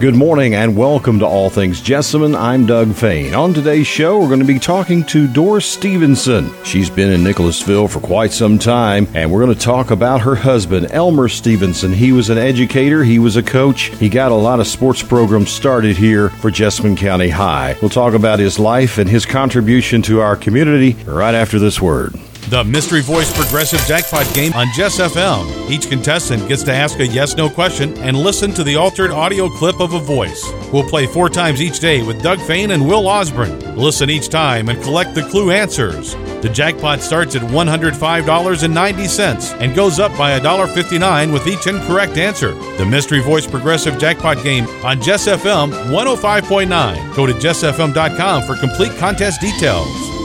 Good morning and welcome to All Things Jessamine. I'm Doug Fain. On today's show, we're going to be talking to Doris Stephenson. She's been in Nicholasville for quite some time, and we're going to talk about her husband, Elmer Stephenson. He was an educator, he was a coach, he got a lot of sports programs started here for Jessamine County High. We'll talk about his life and his contribution to our community right after this word. The Mystery Voice Progressive Jackpot game on Jess FM. Each contestant gets to ask a yes no question and listen to the altered audio clip of a voice. We'll play four times each day with Doug Fain and Will Osborne. Listen each time and collect the clue answers. The jackpot starts at $105.90 and goes up by $1.59 with each incorrect answer. The Mystery Voice Progressive Jackpot game on Jess FM 105.9. Go to jessfm.com for complete contest details.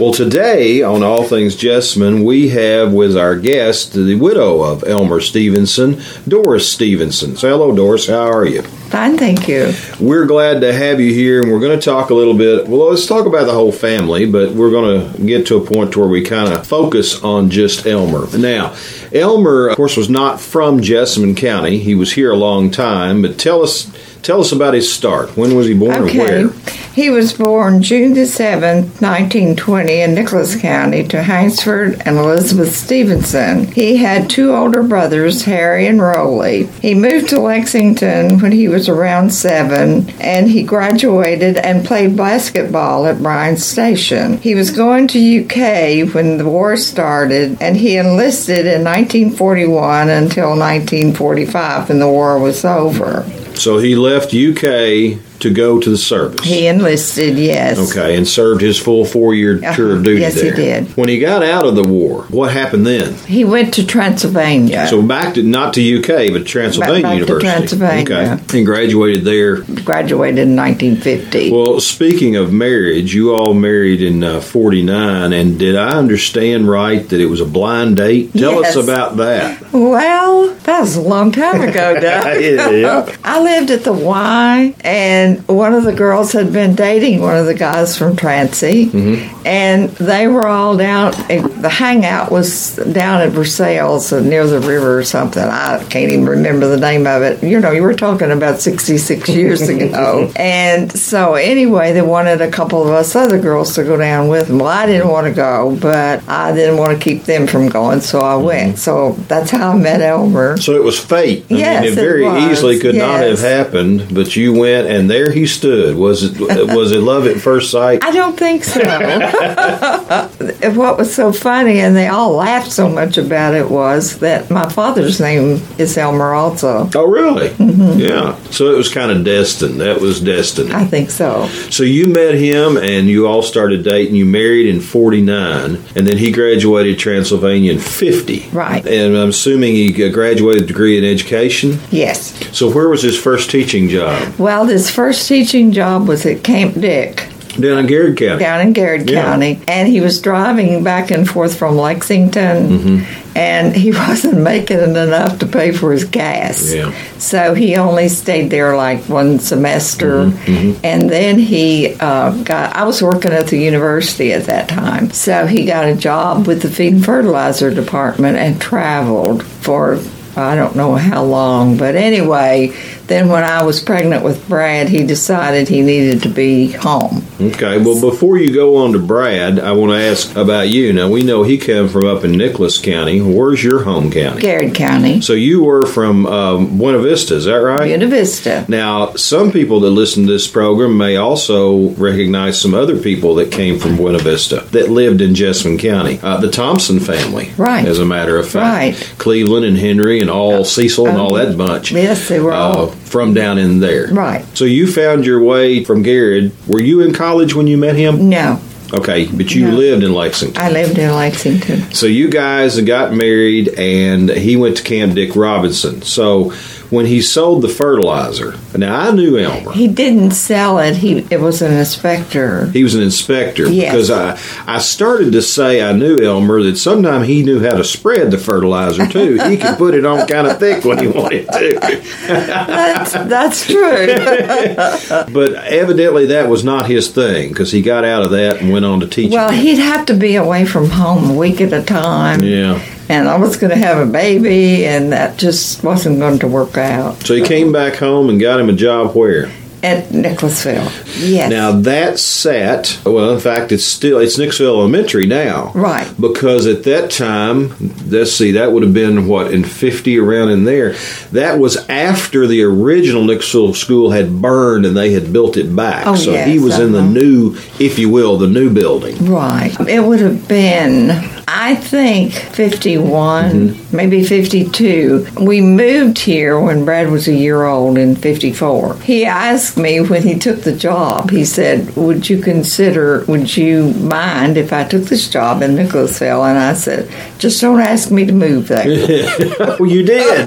Well, today on All Things Jessamine, we have with our guest the widow of Elmer Stephenson, Doris Stephenson. So, hello, Doris. How are you? Fine, thank you. We're glad to have you here, and we're going to talk a little bit. Well, let's talk about the whole family, but we're going to get to a point where we kind of focus on just Elmer. Now, Elmer, of course, was not from Jessamine County. He was here a long time, but tell us Tell us about his start. When was he born okay. He was born June the 7th, 1920, in Nicholas County to Hainsford and Elizabeth Stephenson. He had two older brothers, Harry and Rowley. He moved to Lexington when he was around seven, and he graduated and played basketball at Bryan Station. He was going to UK when the war started, and he enlisted in 1941 until 1945 when the war was over. So he left UK to go to the service. He enlisted, yes. Okay, and served his full four year uh-huh. tour of duty there. yes, there. he did. When he got out of the war, what happened then? He went to Transylvania. So back to not to UK, but Transylvania back, back University. To Transylvania. Okay, and graduated there. Graduated in 1950. Well, speaking of marriage, you all married in uh, 49, and did I understand right that it was a blind date? Tell yes. us about that. Well, that was a long time ago, Doug. yeah. I lived at the Y, and one of the girls had been dating one of the guys from Transy, mm-hmm. and they were all down. The hangout was down at Versailles, near the river or something. I can't even remember the name of it. You know, you were talking about 66 years ago. and so, anyway, they wanted a couple of us other girls to go down with them. Well, I didn't want to go, but I didn't want to keep them from going, so I went. Mm-hmm. So that's how I met Elmer. So it was fate. I yes, mean, it very it easily could yes. not have happened, but you went and there he stood. Was it was it love at first sight? I don't think so. what was so funny, and they all laughed so much about it, was that my father's name is Elmer also. Oh, really? Mm-hmm. Yeah. So it was kind of destined. That was destined. I think so. So you met him, and you all started dating. You married in '49, and then he graduated Transylvania in '50. Right. And I'm assuming he graduated degree in education. Yes. So where was his first teaching job? Well, his first teaching job was at Camp Dick. Down in Garrard County. Down in Garrard yeah. County. And he was driving back and forth from Lexington, mm-hmm. and he wasn't making enough to pay for his gas. Yeah. So he only stayed there like one semester. Mm-hmm. Mm-hmm. And then he uh, got, I was working at the university at that time. So he got a job with the feed and fertilizer department and traveled for I don't know how long, but anyway, then when I was pregnant with Brad, he decided he needed to be home. Okay, well, before you go on to Brad, I want to ask about you. Now, we know he came from up in Nicholas County. Where's your home county? Garrard County. So you were from um, Buena Vista, is that right? Buena Vista. Now, some people that listen to this program may also recognize some other people that came from Buena Vista that lived in Jessamine County. Uh, the Thompson family, right? As a matter of fact, right. Cleveland and Henry and all Cecil and all that bunch. Yes, they were all uh, from down in there. Right. So you found your way from Garrard. Were you in college when you met him? No. Okay, but you no. lived in Lexington. I lived in Lexington. So you guys got married, and he went to Camp Dick Robinson. So when he sold the fertilizer. Now I knew Elmer. He didn't sell it. He it was an inspector. He was an inspector yes. because I I started to say I knew Elmer that sometime he knew how to spread the fertilizer too. he could put it on kind of thick when he wanted to. that's that's true. but evidently that was not his thing because he got out of that and went on to teach. Well, he'd have to be away from home a week at a time. Yeah and I was going to have a baby, and that just wasn't going to work out. So he came back home and got him a job where? At Nicholasville, yes. Now that sat well. In fact, it's still it's Nicholasville Elementary now, Right. Because at that time, let's see, that would have been what in fifty around in there. That was after the original Nicholasville school had burned and they had built it back. Oh, so yes, he was in the uh-huh. new, if you will, the new building. Right. It would have been, I think, 51, Mm-hmm. maybe 52. We moved here when Brad was a year old in 54. He asked me when he took the job, he said, Would you consider, would you mind if I took this job in Nicholasville? And I said, Just don't ask me to move there. well, you did.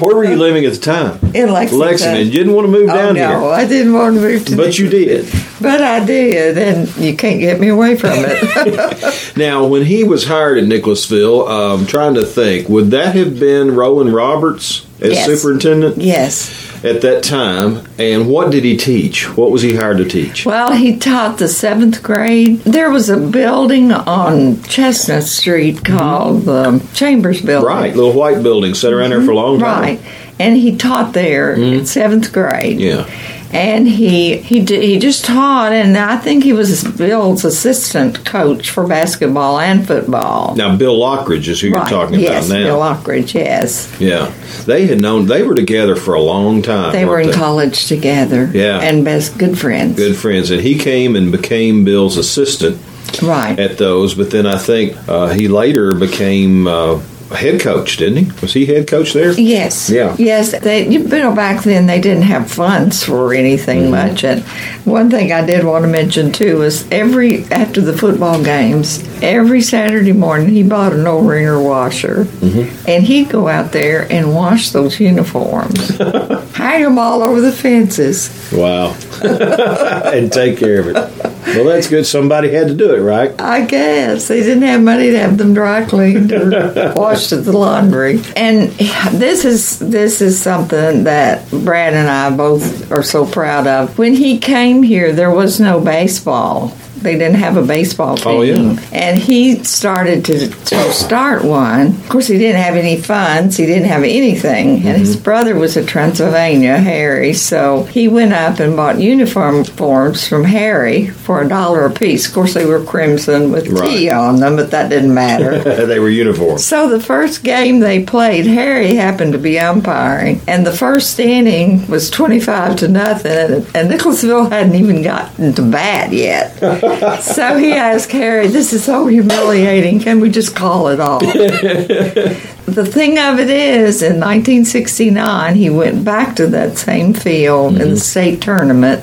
Where were you living at the time? In Lexington. Lexington. You didn't want to move Oh, down no, here, I didn't want to move to but you did. But I did, and you can't get me away from it. Now, when he was hired at Nicholasville, um, trying to think, would that have been Roland Roberts as Yes. superintendent yes. at that time? And what did he teach? What was he hired to teach? Well, he taught the seventh grade. There was a building on Chestnut Street mm-hmm. called the Chambers Building. Right, little white building, sat around there for a long mm-hmm. time. Right. And he taught there in mm-hmm. seventh grade. Yeah. And he he did, he just taught, and I think he was Bill's assistant coach for basketball and football. Now, Bill Lockridge is who right. you're talking yes, about now. Bill Lockridge. Yes, Yeah, they had known they were together for a long time. they were in they? college together. Yeah. and best good friends. Good friends, and he came and became Bill's assistant Right. at those. But then I think uh, he later became uh, head coach, didn't he? Was he head coach there? Yes. Yeah. Yes. They, you know, back then they didn't have funds for anything Mm-hmm. much. And one thing I did want to mention too was every after the football games, every Saturday morning he bought an old ringer washer, Mm-hmm. and he'd go out there and wash those uniforms, hang them all over the fences. Wow, and take care of it. Well, that's good. Somebody had to do it, right? I guess they didn't have money to have them dry cleaned or washed at the laundry. And this is this is something that Brad and I both are so proud of. When he came here, there was no baseball. They didn't have a baseball team. Oh, yeah. And he started to, to start one. Of course, he didn't have any funds. He didn't have anything. And his Mm-hmm. brother was a Transylvania, Harry. So he went up and bought uniform forms from Harry for a dollar a piece. Of course, they were crimson with T Right. on them, but that didn't matter. they were uniforms. So the first game they played, Harry happened to be umpiring, and the first inning was twenty-five to nothing, and, and Nicholasville hadn't even gotten to bat yet. so he asked Harry, "This is so humiliating. Can we just call it off?" the thing of it is, in 1969, he went back to that same field in the mm-hmm. state tournament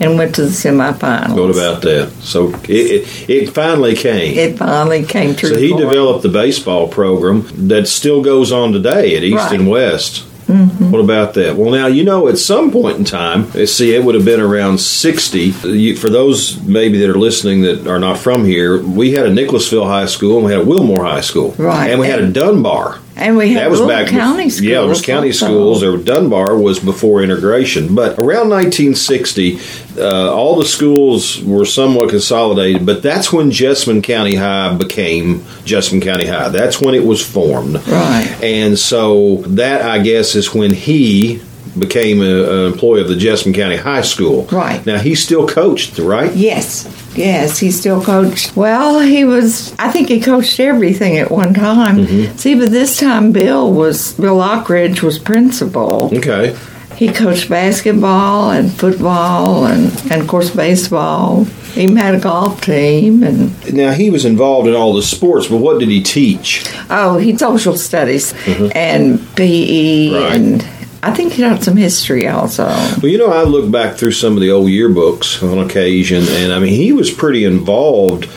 and went to the semifinals. What about that? So it, it, it finally came. It finally came true. so he developed the baseball program that still goes on today at East Right. and West. Mm-hmm. What about that? Well, now you know at some point in time, see, it would have been around sixty. You, for those maybe that are listening that are not from here, we had a Nicholasville High School and we had a Wilmore High School, Right. And we had a Dunbar. And we had that was back county bef- Yeah, it was county also. schools. There were Dunbar was before integration, but around 1960, uh, all the schools were somewhat consolidated. But that's when Jessamine County High became Jessamine County High. That's when it was formed, Right. And so that I guess is when he became a- an employee of the Jessamine County High School. Right. now, he still coached, right? Yes, yes, he still coached. Well, he was, I think he coached everything at one time. Mm-hmm. See, but this time Bill was, Bill Lockridge was principal. Okay. He coached basketball and football and, and of course, baseball. He even had a golf team. And, Now he was involved in all the sports, but what did he teach? oh, he taught social studies and PE. Mm-hmm. Right. And I think he taught some history also. Well, you know, I look back through some of the old yearbooks on occasion, and I mean, he was pretty involved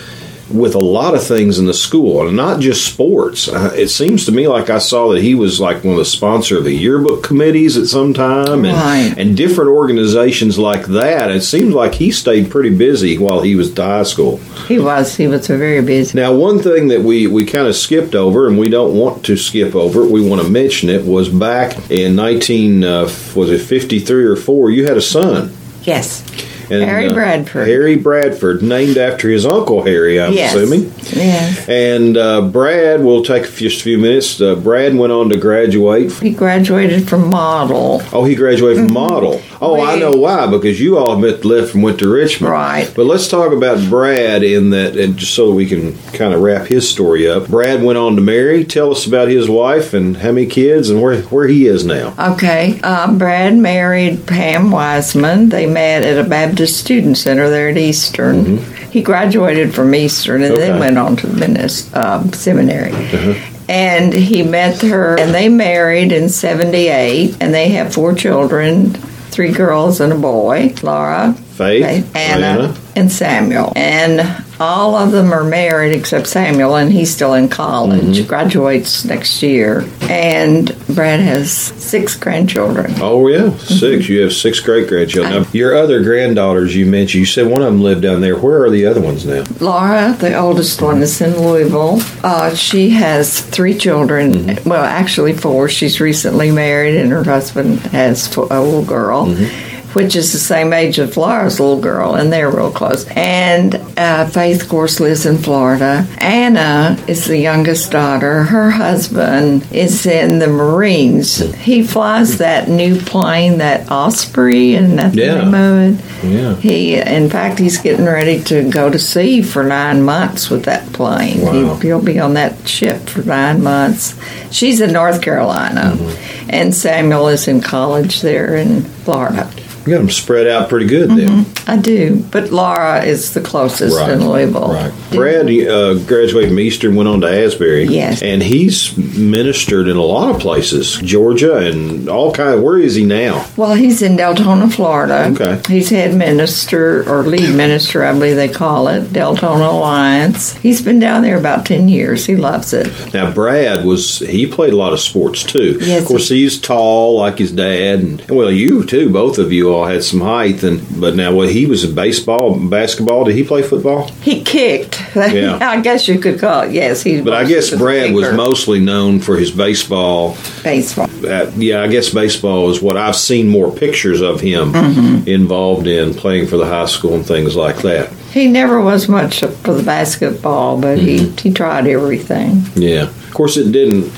with a lot of things in the school, and not just sports. Uh, it seems to me like I saw that he was like one of the sponsor of the yearbook committees at some time, and, Right. and different organizations like that. It seems like he stayed pretty busy while he was at high school. He was, he was very busy. Now, one thing that we, we kind of skipped over, and we don't want to skip over it, we want to mention it, was back in 19, uh, was it 53 or 4, you had a son. Yes. And, Harry uh, Bradford. Harry Bradford, named after his uncle Harry, I'm yes. assuming. Yes. And uh, Brad, we'll take just a few minutes. Uh, Brad went on to graduate. He graduated from model. Oh, he graduated from Model. Oh, I know why because you all met, left and went to Richmond. Right. But let's talk about Brad in that, and just so we can kind of wrap his story up. Brad went on to marry. Tell us about his wife and how many kids and where where he is now. Okay. Uh, Brad married Pam Wiseman. They met at a Baptist Student Center there at Eastern. He graduated from Eastern and Mm-hmm. Okay. then went on to the minis- um, seminary. Uh-huh. And he met her, and they married in 78, and they have four children three girls and a boy Laura, Faith, Anna, Anna. and Samuel. And all of them are married except Samuel, and he's still in college, Mm-hmm. graduates next year. And Brad has six grandchildren. Oh yeah, 6 You have six great grandchildren. Your other granddaughters you mentioned. You said one of them lived down there. Where are the other ones now? Laura, the oldest one, is in Louisville. Uh, she has three children. Mm-hmm. Well, actually, four. She's recently married, and her husband has a little girl. Mm-hmm. Which is the same age as Laura's little girl, and they're real close. And uh, Faith, of course, lives in Florida. Anna is the youngest daughter. Her husband is in the Marines. He flies that new plane, that Osprey, and that's the Yeah. it. Yeah. He, in fact, he's getting ready to go to sea for nine months with that plane. Wow. He, he'll be on that ship for nine months. She's in North Carolina, Mm-hmm. and Samuel is in college there in Florida. You got them spread out pretty good then. I do, but Laura is the closest Right. in Louisville. Right. Brad uh, graduated from Eastern, went on to Asbury. Yes. And he's ministered in a lot of places, Georgia and all kind. Of, Where is he now? Well, he's in Deltona, Florida. Okay. He's head minister or lead minister, I believe they call it, Deltona Alliance. He's been down there about 10 years. He loves it. Now, Brad was he played a lot of sports too. Yes, of course, he's tall like his dad, and well, you too. Both of you all had some height, and but now, well, he was in baseball, basketball. Did he play football? He kicked. Yeah. I guess you could call it. Yes, he. But I guess Brad was mostly known for his baseball. baseball. Uh, yeah, I guess baseball is what I've seen more pictures of him Mm-hmm. involved in playing for the high school and things like that. He never was much for the basketball, but Mm-hmm. he he tried everything. Yeah, of course, it didn't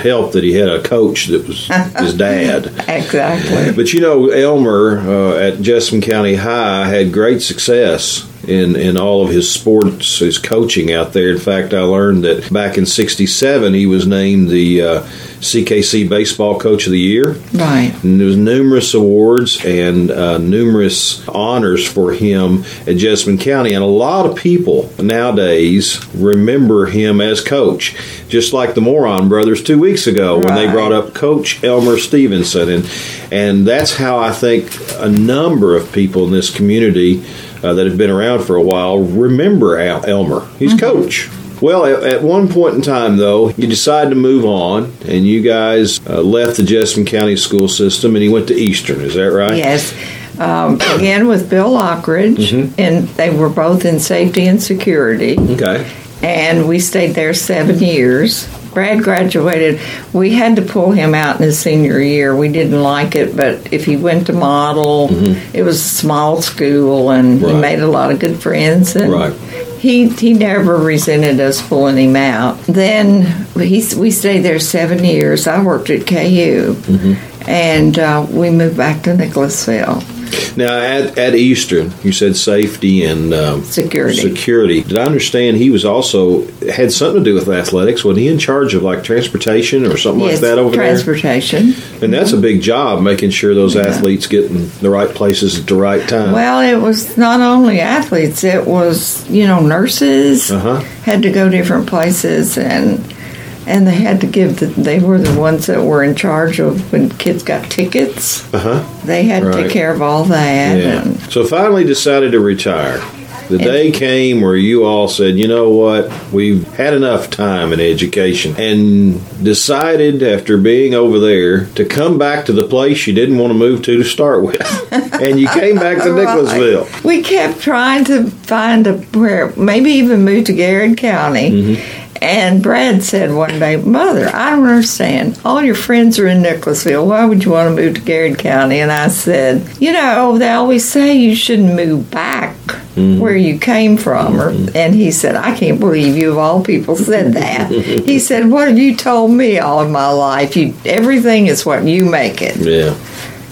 help that he had a coach that was his dad. Exactly. But you know, Elmer uh, at Jessamine County High had great success in, in all of his sports, his coaching out there. In fact, I learned that back in '67 he was named the uh, CKC Baseball Coach of the Year. Right. And there was numerous awards and uh, numerous honors for him at Jessamine County, and a lot of people nowadays remember him as coach, just like the Moron brothers two weeks ago when they brought up Coach Elmer Stephenson, and and that's how I think a number of people in this community uh, that have been around for a while remember Al- Elmer. He's coach. Well, at, at one point in time, though, you decided to move on, and you guys uh, left the Jessamine County school system, and he went to Eastern. Is that right? Yes. Um, again with Bill Lockridge, Mm-hmm. and they were both in safety and security. Okay. and we stayed there seven years. Brad graduated. We had to pull him out in his senior year. We didn't like it, but if he went to model, it was a small school, and he Mm-hmm. Made a lot of good friends. And Right. He he never resented us pulling him out. Then he, we stayed there seven years. I worked at KU, Mm-hmm. and uh, we moved back to Nicholasville. Now, at, at Eastern, you said safety and um, Security. Security. Did I understand he was also had something to do with athletics? Was he in charge of like transportation or something yes, like that over transportation. there? Transportation. And that's a big job, making sure those athletes get in the right places at the right time. Well, it was not only athletes; it was you know nurses Uh-huh. had to go different places, and and they had to give. The, they were the ones that were in charge of when kids got tickets. uh huh. They had to take care of all that. Yeah. So finally decided to retire. The day came where you all said, you know what, we've had enough time in education, and decided after being over there to come back to the place you didn't want to move to to start with. and you came back to Nicholasville. Right. We kept trying to find a where maybe even move to Garrard County. Mm-hmm. And Brad said one day, Mother, I don't understand. All your friends are in Nicholasville. Why would you want to move to Garrard County? And I said, You know, they always say you shouldn't move back mm-hmm. where you came from. Or, mm-hmm. and he said, I can't believe you, of all people, said that. he said, What have you told me all of my life? You Everything is what you make it. Yeah.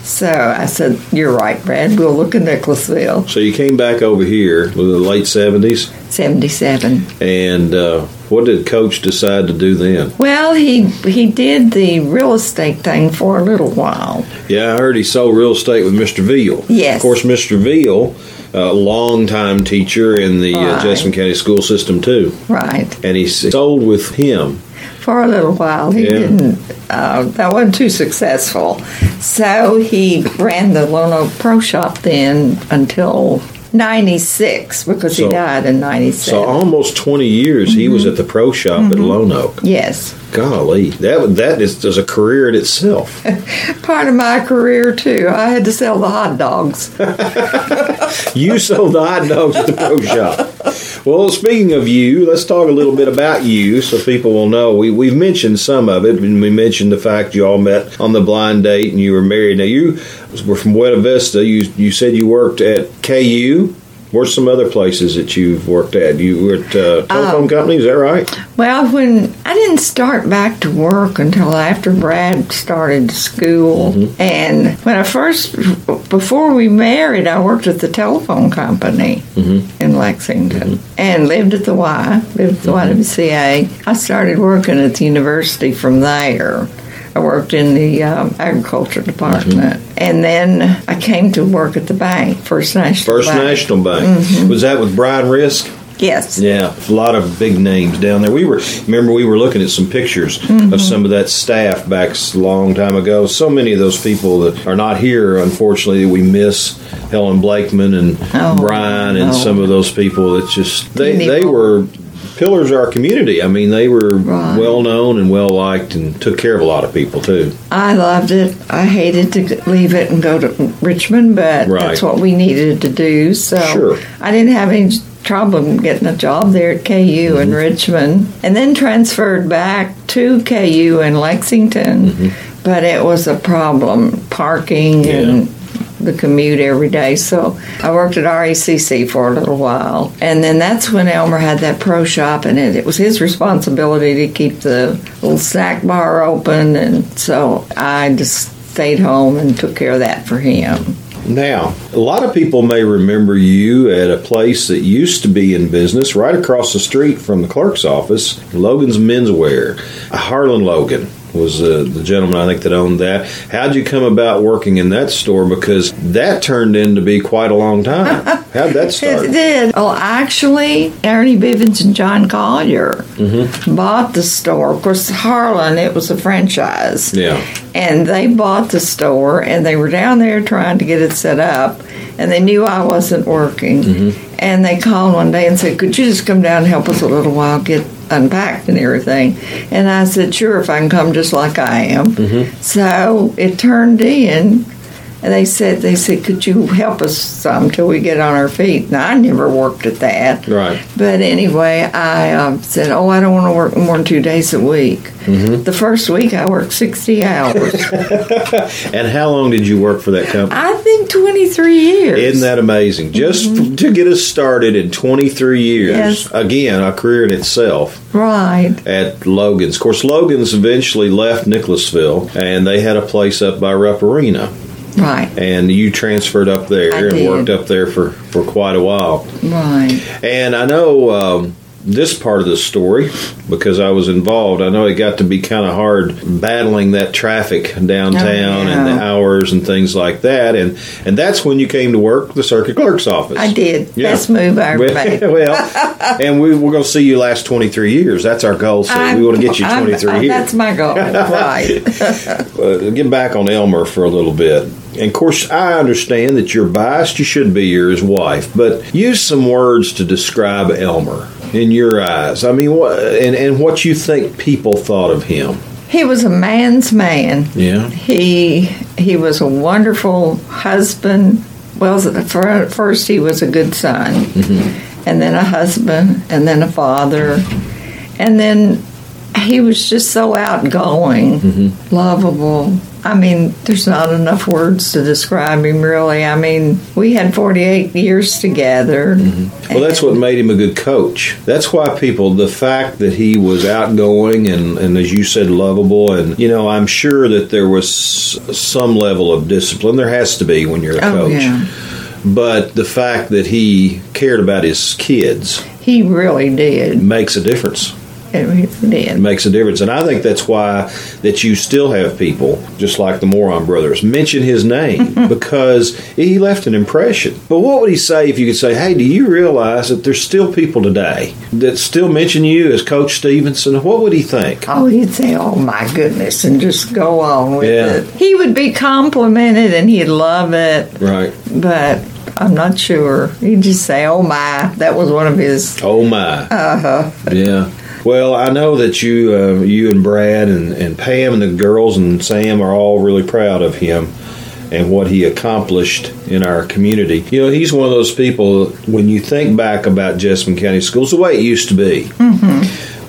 So I said, You're right, Brad. We'll look at Nicholasville. So you came back over here in the late 70s, 77. and uh, what did Coach decide to do then? Well, he he did the real estate thing for a little while. Yeah, I heard he sold real estate with Mr. Veal. Yes. Of course, Mr. Veal, a longtime teacher in the uh, Right. Jessamine County school system, too. Right. And he sold with him. For a little while. He Yeah. didn't uh, that wasn't too successful. So he ran the Lone Oak Pro Shop then until ninety six because So- he died in ninety six. So almost 20 years he was at the pro shop Mm-hmm. at Lone Oak. yes. Golly, that that is, is a career in itself. Part of my career too. I had to sell the hot dogs. you sold the hot dogs at the pro shop. Well, speaking of you, let's talk a little bit about you so people will know. We, we've mentioned some of it, and we mentioned the fact you all met on the blind date and you were married. Now, you were from Buena Vista. You, you said you worked at KU. Where's some other places that you've worked at? You were at uh, telephone oh. company, is that right? Well, when I didn't start back to work until after Brad started school, mm-hmm. and when I first, before we married, I worked at the telephone company mm-hmm. in Lexington mm-hmm. and lived at the Y, lived at the YWCA. I started working at the university from there. I worked in the um, agriculture department, and then I came to work at the bank, First National. First Bank. National Bank. Was that with Brian Risk? Yes. Yeah, a lot of big names down there. We were remember we were looking at some pictures of some of that staff back a long time ago. So many of those people that are not here, unfortunately, we miss. Helen Blakeman and Oh, Brian and no. some of those people that just they they were pillars of our community. I mean, they were Right. well known and well liked and took care of a lot of people too. I loved it. I hated to leave it and go to Richmond, but Right. that's what we needed to do. So Sure. I didn't have any problem getting a job there at KU in Mm-hmm. Richmond, and then transferred back to KU in Lexington. Mm-hmm. But it was a problem parking and the commute every day. So I worked at RACC for a little while. And then that's when Elmer had that pro shop, and it, it was his responsibility to keep the little snack bar open. And so I just stayed home and took care of that for him. Now, a lot of people may remember you at a place that used to be in business right across the street from the clerk's office, Logan's Menswear. Harlan Logan was uh, the gentleman I think that owned that. How'd you come about working in that store? Because that turned into be quite a long time. How'd that start? It did. Well, actually, Ernie Bivens and John Collier bought the store. Of course, Harlan, it was a franchise. Yeah. And they bought the store, and they were down there trying to get it set up, and they knew I wasn't working. And they called one day and said, Could you just come down and help us a little while, get unpacked and everything? And I said, Sure, if I can come just like I am. Mm-hmm. So it turned in. And they said, they said, could you help us some till we get on our feet? Now I never worked at that, Right. but anyway, I uh, said, oh, I don't want to work more than two days a week. The first week I worked sixty hours. And how long did you work for that company? I think twenty three years. Isn't that amazing? Just f- to get us started in 23 years. Yes. Again, a career in itself. right? at Logan's. Of course, Logan's eventually left Nicholasville, and they had a place up by Rupp-Arena. Right, And you transferred up there I and did. worked up there for, for quite a while. right. And I know um, this part of the story because I was involved. I know it got to be kind of hard battling that traffic downtown Oh, and the hours and things like that. And and that's when you came to work the circuit clerk's office. I did. Yeah. Best move I ever Well, made. well, and we, we're going to see you last 23 years. That's our goal. So we want to get you 23 I'm- years. That's my goal. right. uh, get back on Elmer for a little bit. And of course, I understand that you're biased. You should be. You're his wife, but use some words to describe Elmer in your eyes. I mean, what and and what you think people thought of him. He was a man's man. Yeah. He he was a wonderful husband. Well, for, first he was a good son, and then a husband, and then a father, And then he was just so outgoing, Mm-hmm. lovable. I mean, there's not enough words to describe him, really. I mean, we had 48 years together. Mm-hmm. Well, that's what made him a good coach. That's why people, the fact that he was outgoing and, and as you said, lovable, and you know, I'm sure that there was some level of discipline. There has to be when you're a Oh, coach. yeah. But the fact that he cared about his kids He really did. makes a difference. It really It makes a difference, and I think that's why that you still have people just like the Moron brothers mention his name because he left an impression. But what would he say if you could say, "Hey, do you realize that there's still people today that still mention you as Coach Stephenson?" What would he think? Oh, he'd say, "Oh my goodness," and just go on with Yeah. it. He would be complimented, and he'd love it. Right? But I'm not sure. He'd just say, "Oh my," that was one of his. Oh my! Uh huh. Yeah. Well, I know that you, uh, you and Brad and, and Pam and the girls and Sam are all really proud of him and what he accomplished in our community. You know, he's one of those people. When you think back about Jessamine County Schools, the way it used to be,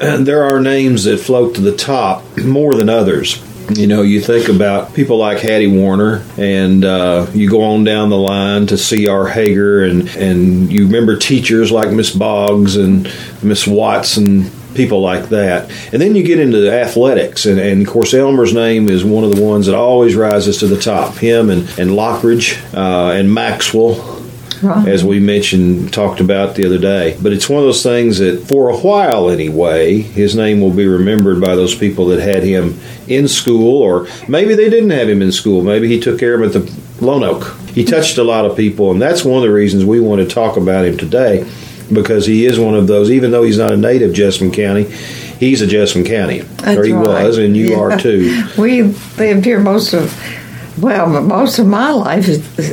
and there are names that float to the top more than others. You know, you think about people like Hattie Warner, and uh, you go on down the line to C.R. Hager, and, and you remember teachers like Miss Boggs and Miss Watson, people like that. And then you get into athletics, and, and of course, Elmer's name is one of the ones that always rises to the top. Him and, and Lockridge uh, and Maxwell Right. as we mentioned, talked about the other day. But it's one of those things that, for a while anyway, his name will be remembered by those people that had him in school, or maybe they didn't have him in school. Maybe he took care of him at the Lone Oak. He touched a lot of people, and that's one of the reasons we want to talk about him today, because he is one of those, even though he's not a native Jessamine County, he's a Jessamine County. That's or he right. was, and you Yeah. are too. We lived here most of, well, most of my life,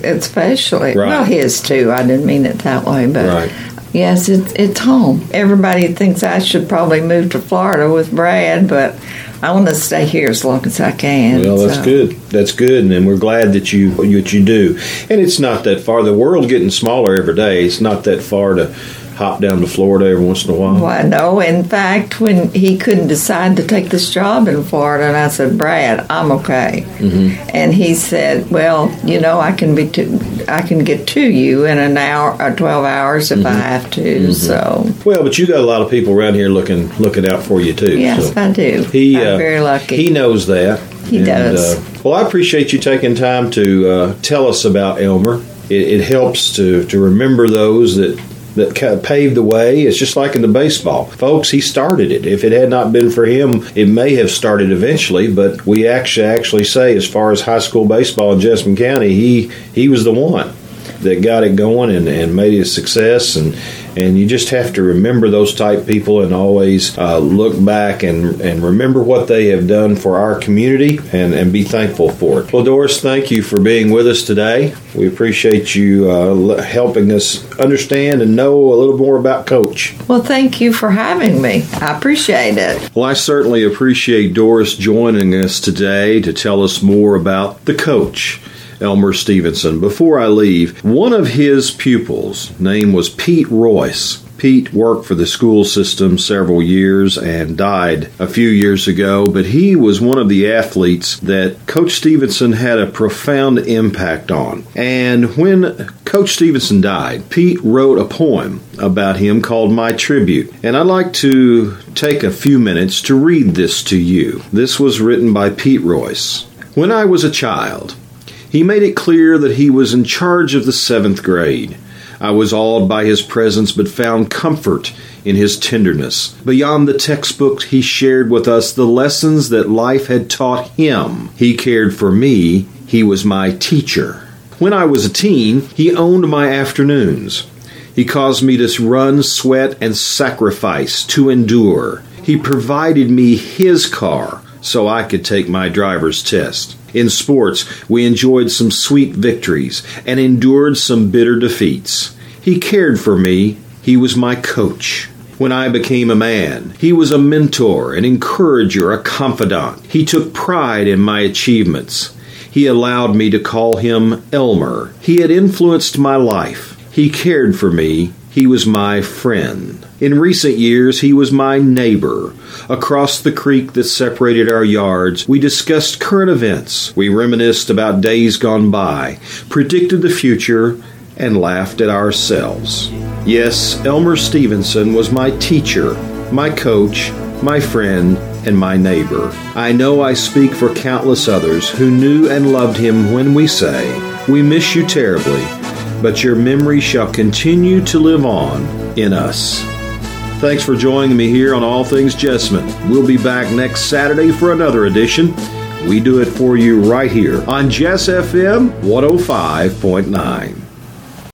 especially. Right. Well, his too. I didn't mean it that way, but Right. yes, it's it's home. Everybody thinks I should probably move to Florida with Brad, but I want to stay here as long as I can. Well, that's so. good. That's good, and we're glad that you that you do. And it's not that far. The world getting smaller every day. It's not that far to hop down to Florida every once in a while. Why, no. In fact, when he couldn't decide to take this job in Florida, and I said, Brad, I'm okay. Mm-hmm. And he said, Well, you know, I can be, to, I can get to you in an hour or twelve hours if I have to. So, Well, but you got a lot of people around here looking looking out for you too. yes, so. I do. He, I'm uh, very lucky. He knows that. He does. Uh, well, I appreciate you taking time to uh, tell us about Elmer. It, it helps to, to remember those that that kind of paved the way. It's just like in the baseball, folks. He started it. If it had not been for him, it may have started eventually. But we actually actually say, as far as high school baseball in Jessamine County, he he was the one that got it going and, and made it a success and and you just have to remember those type people and always uh, look back and, and remember what they have done for our community and, and be thankful for it. Well, Doris, thank you for being with us today. We appreciate you uh, l- helping us understand and know a little more about Coach. well, thank you for having me. I appreciate it. Well, I certainly appreciate Doris joining us today to tell us more about the coach, Elmer Stephenson. Before I leave, one of his pupils' name was Pete Royce. Pete worked for the school system several years and died a few years ago, but he was one of the athletes that Coach Stephenson had a profound impact on. And when Coach Stephenson died, Pete wrote a poem about him called My Tribute. And I'd like to take a few minutes to read this to you. This was written by Pete Royce. When I was a child, he made it clear that he was in charge of the seventh grade. I was awed by his presence, but found comfort in his tenderness. Beyond the textbooks, he shared with us the lessons that life had taught him. He cared for me, he was my teacher. When I was a teen, he owned my afternoons. He caused me to run, sweat, and sacrifice to endure. He provided me his car so I could take my driver's test. In sports, we enjoyed some sweet victories and endured some bitter defeats. He cared for me. He was my coach. When I became a man, he was a mentor, an encourager, a confidant. He took pride in my achievements. He allowed me to call him Elmer. He had influenced my life. He cared for me. He was my friend. In recent years, he was my neighbor. Across the creek that separated our yards, we discussed current events. We reminisced about days gone by, predicted the future, and laughed at ourselves. Yes, Elmer Stephenson was my teacher, my coach, my friend, and my neighbor. I know I speak for countless others who knew and loved him when we say, We miss you terribly but your memory shall continue to live on in us. Thanks for joining me here on All Things Jessamine. We'll be back next Saturday for another edition. We do it for you right here on Jess FM 105.9.